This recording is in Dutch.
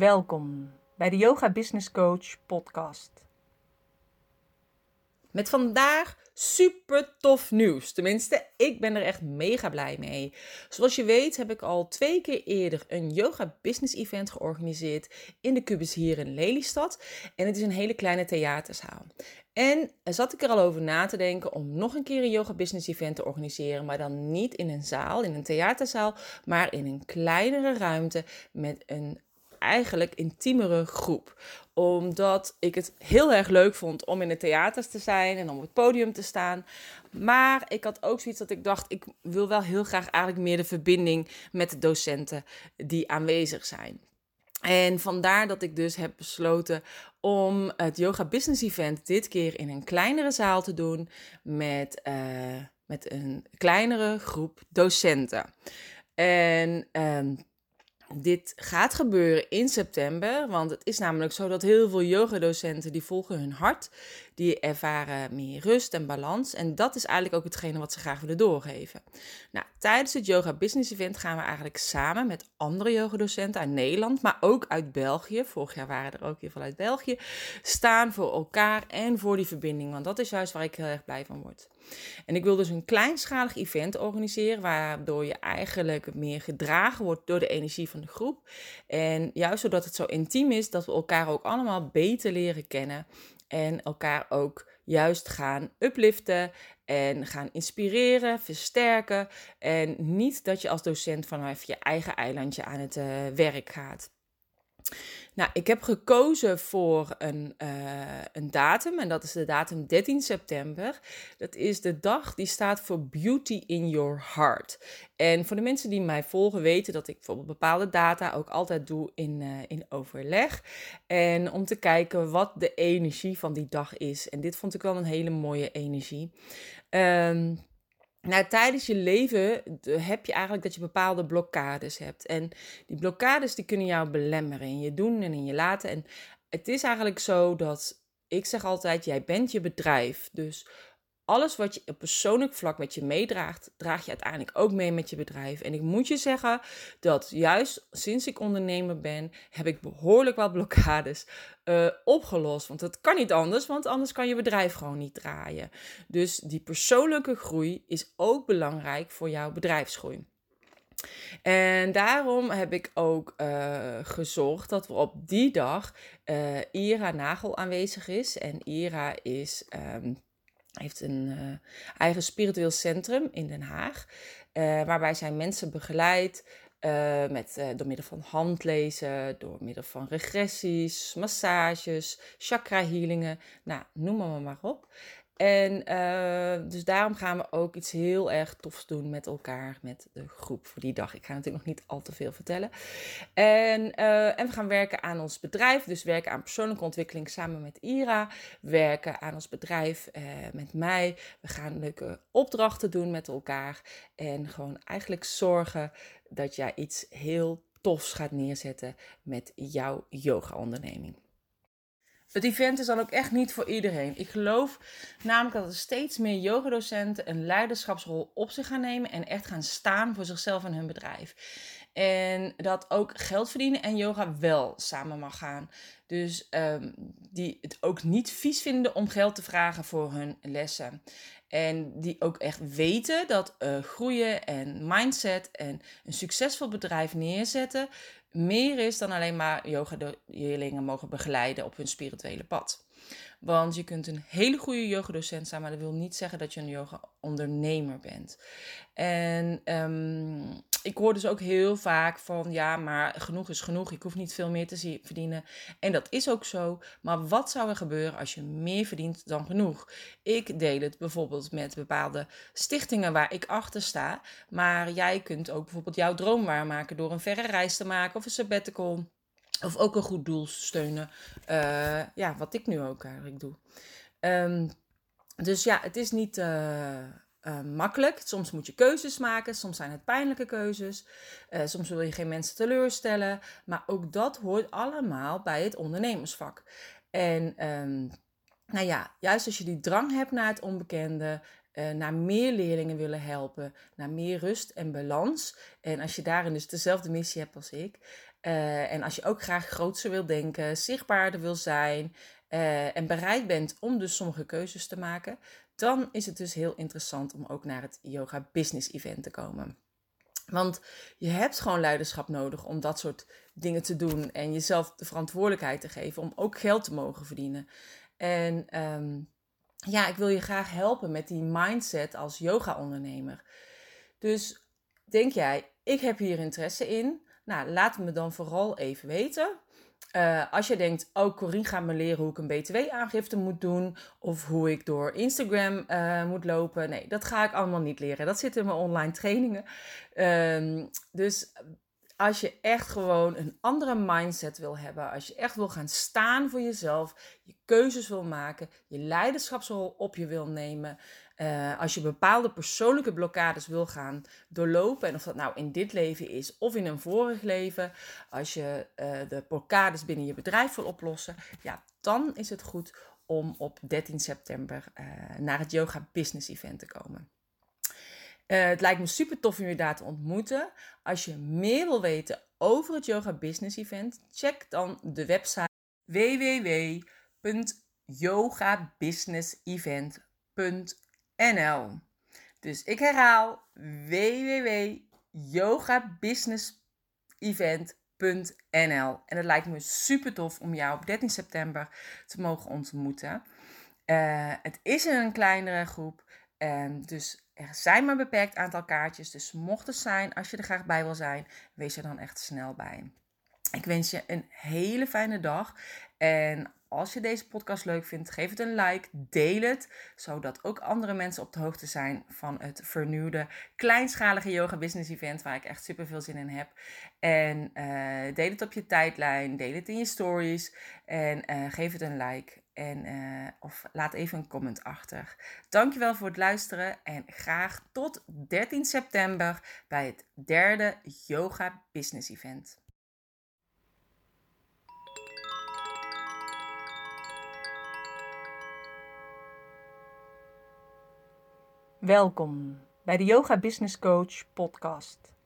Welkom bij de Yoga Business Coach podcast. Met vandaag super tof nieuws. Tenminste, ik ben er echt mega blij mee. Zoals je weet heb ik al twee keer eerder een yoga business event georganiseerd in de Cubus hier in Lelystad. En het is een hele kleine theaterzaal. En zat ik er al over na te denken om nog een keer een yoga business event te organiseren, maar dan niet in een zaal, in een theaterzaal, maar in een kleinere ruimte met een eigenlijk intiemere groep. Omdat ik het heel erg leuk vond om in de theaters te zijn en op het podium te staan. Maar ik had ook zoiets dat ik dacht, ik wil wel heel graag eigenlijk meer de verbinding met de docenten die aanwezig zijn. En vandaar dat ik dus heb besloten om het Yoga Business Event dit keer in een kleinere zaal te doen met, uh, met een kleinere groep docenten. En uh, dit gaat gebeuren in september, want het is namelijk zo dat heel veel yogadocenten die volgen hun hart, die ervaren meer rust en balans en dat is eigenlijk ook hetgene wat ze graag willen doorgeven. Nou, tijdens het Yoga Business Event gaan we eigenlijk samen met andere yogadocenten uit Nederland, maar ook uit België, vorig jaar waren er ook heel veel uit België, staan voor elkaar en voor die verbinding, want dat is juist waar ik heel erg blij van word. En ik wil dus een kleinschalig event organiseren, waardoor je eigenlijk meer gedragen wordt door de energie van de groep. En juist zodat het zo intiem is, dat we elkaar ook allemaal beter leren kennen. En elkaar ook juist gaan upliften en gaan inspireren, versterken. En niet dat je als docent vanaf je eigen eilandje aan het uh, werk gaat. Nou, ik heb gekozen voor een, uh, een datum en dat is de datum 13 september. Dat is de dag die staat voor Beauty in Your Heart. En voor de mensen die mij volgen weten dat ik bijvoorbeeld bepaalde data ook altijd doe in, uh, in overleg. En om te kijken wat de energie van die dag is. En dit vond ik wel een hele mooie energie. Um, nou, tijdens je leven heb je eigenlijk dat je bepaalde blokkades hebt. En die blokkades die kunnen jou belemmeren in je doen en in je laten. En het is eigenlijk zo dat ik zeg altijd, jij bent je bedrijf. Dus alles wat je op persoonlijk vlak met je meedraagt, draag je uiteindelijk ook mee met je bedrijf. En ik moet je zeggen dat juist sinds ik ondernemer ben, heb ik behoorlijk wat blokkades uh, opgelost. Want dat kan niet anders, want anders kan je bedrijf gewoon niet draaien. Dus die persoonlijke groei is ook belangrijk voor jouw bedrijfsgroei. En daarom heb ik ook uh, gezorgd dat we op die dag uh, Ira Nagel aanwezig is. En Ira is. Um, heeft een uh, eigen spiritueel centrum in Den Haag, uh, waarbij zij mensen begeleidt uh, met, door middel van handlezen, door middel van regressies, massages, chakra healingen, nou, noem maar maar op. En uh, dus daarom gaan we ook iets heel erg tofs doen met elkaar, met de groep voor die dag. Ik ga natuurlijk nog niet al te veel vertellen. En, uh, en we gaan werken aan ons bedrijf, dus werken aan persoonlijke ontwikkeling samen met Ira. Werken aan ons bedrijf uh, met mij. We gaan leuke opdrachten doen met elkaar. En gewoon eigenlijk zorgen dat jij iets heel tofs gaat neerzetten met jouw yoga-onderneming. Het event is dan ook echt niet voor iedereen. Ik geloof namelijk dat er steeds meer yogadocenten een leiderschapsrol op zich gaan nemen en echt gaan staan voor zichzelf en hun bedrijf. En dat ook geld verdienen en yoga wel samen mag gaan. Dus um, die het ook niet vies vinden om geld te vragen voor hun lessen. En die ook echt weten dat uh, groeien en mindset en een succesvol bedrijf neerzetten meer is dan alleen maar yoga-leerlingen mogen begeleiden op hun spirituele pad. Want je kunt een hele goede yogadocent zijn, maar dat wil niet zeggen dat je een yoga-ondernemer bent. En um, ik hoor dus ook heel vaak van ja, maar genoeg is genoeg. Ik hoef niet veel meer te verdienen. En dat is ook zo. Maar wat zou er gebeuren als je meer verdient dan genoeg? Ik deel het bijvoorbeeld met bepaalde stichtingen waar ik achter sta. Maar jij kunt ook bijvoorbeeld jouw droom waarmaken door een verre reis te maken of een sabbatical. Of ook een goed doel steunen. Uh, ja, wat ik nu ook eigenlijk doe. Um, dus ja, het is niet. Uh, uh, makkelijk. Soms moet je keuzes maken, soms zijn het pijnlijke keuzes, uh, soms wil je geen mensen teleurstellen, maar ook dat hoort allemaal bij het ondernemersvak. En um, nou ja, juist als je die drang hebt naar het onbekende, uh, naar meer leerlingen willen helpen, naar meer rust en balans. En als je daarin dus dezelfde missie hebt als ik, en als je ook graag grootser wil denken, zichtbaarder wil zijn uh, en bereid bent om dus sommige keuzes te maken, dan is het dus heel interessant om ook naar het Yoga Business Event te komen. Want je hebt gewoon leiderschap nodig om dat soort dingen te doen en jezelf de verantwoordelijkheid te geven om ook geld te mogen verdienen. En um, ja, ik wil je graag helpen met die mindset als yoga-ondernemer. Dus denk jij, ik heb hier interesse in? Nou, laat me dan vooral even weten. Uh, als je denkt, oh, Corine gaat me leren hoe ik een BTW-aangifte moet doen. Of hoe ik door Instagram uh, moet lopen. Nee, dat ga ik allemaal niet leren. Dat zit in mijn online trainingen. Uh, dus als je echt gewoon een andere mindset wil hebben, als je echt wil gaan staan voor jezelf, je keuzes wil maken, je leiderschapsrol op je wil nemen, uh, als je bepaalde persoonlijke blokkades wil gaan doorlopen, en of dat nou in dit leven is of in een vorig leven, als je uh, de blokkades binnen je bedrijf wil oplossen, ja, dan is het goed om op 13 september uh, naar het Yoga Business Event te komen. Uh, het lijkt me super tof om je daar te ontmoeten. Als je meer wil weten over het Yoga Business Event, check dan de website www.yogabusinessevent.nl. Dus ik herhaal www.yogabusinessevent.nl. En het lijkt me super tof om jou op 13 september te mogen ontmoeten. Uh, het is in een kleinere groep. Um, dus er zijn maar een beperkt aantal kaartjes. Dus mocht het zijn, als je er graag bij wil zijn, wees er dan echt snel bij. Ik wens je een hele fijne dag. En als je deze podcast leuk vindt, geef het een like, deel het, zodat ook andere mensen op de hoogte zijn van het vernieuwde kleinschalige yoga business event waar ik echt super veel zin in heb. En uh, deel het op je tijdlijn, deel het in je stories en uh, geef het een like. En, uh, of laat even een comment achter. Dankjewel voor het luisteren en graag tot 13 september bij het derde Yoga Business Event. Welkom bij de Yoga Business Coach podcast.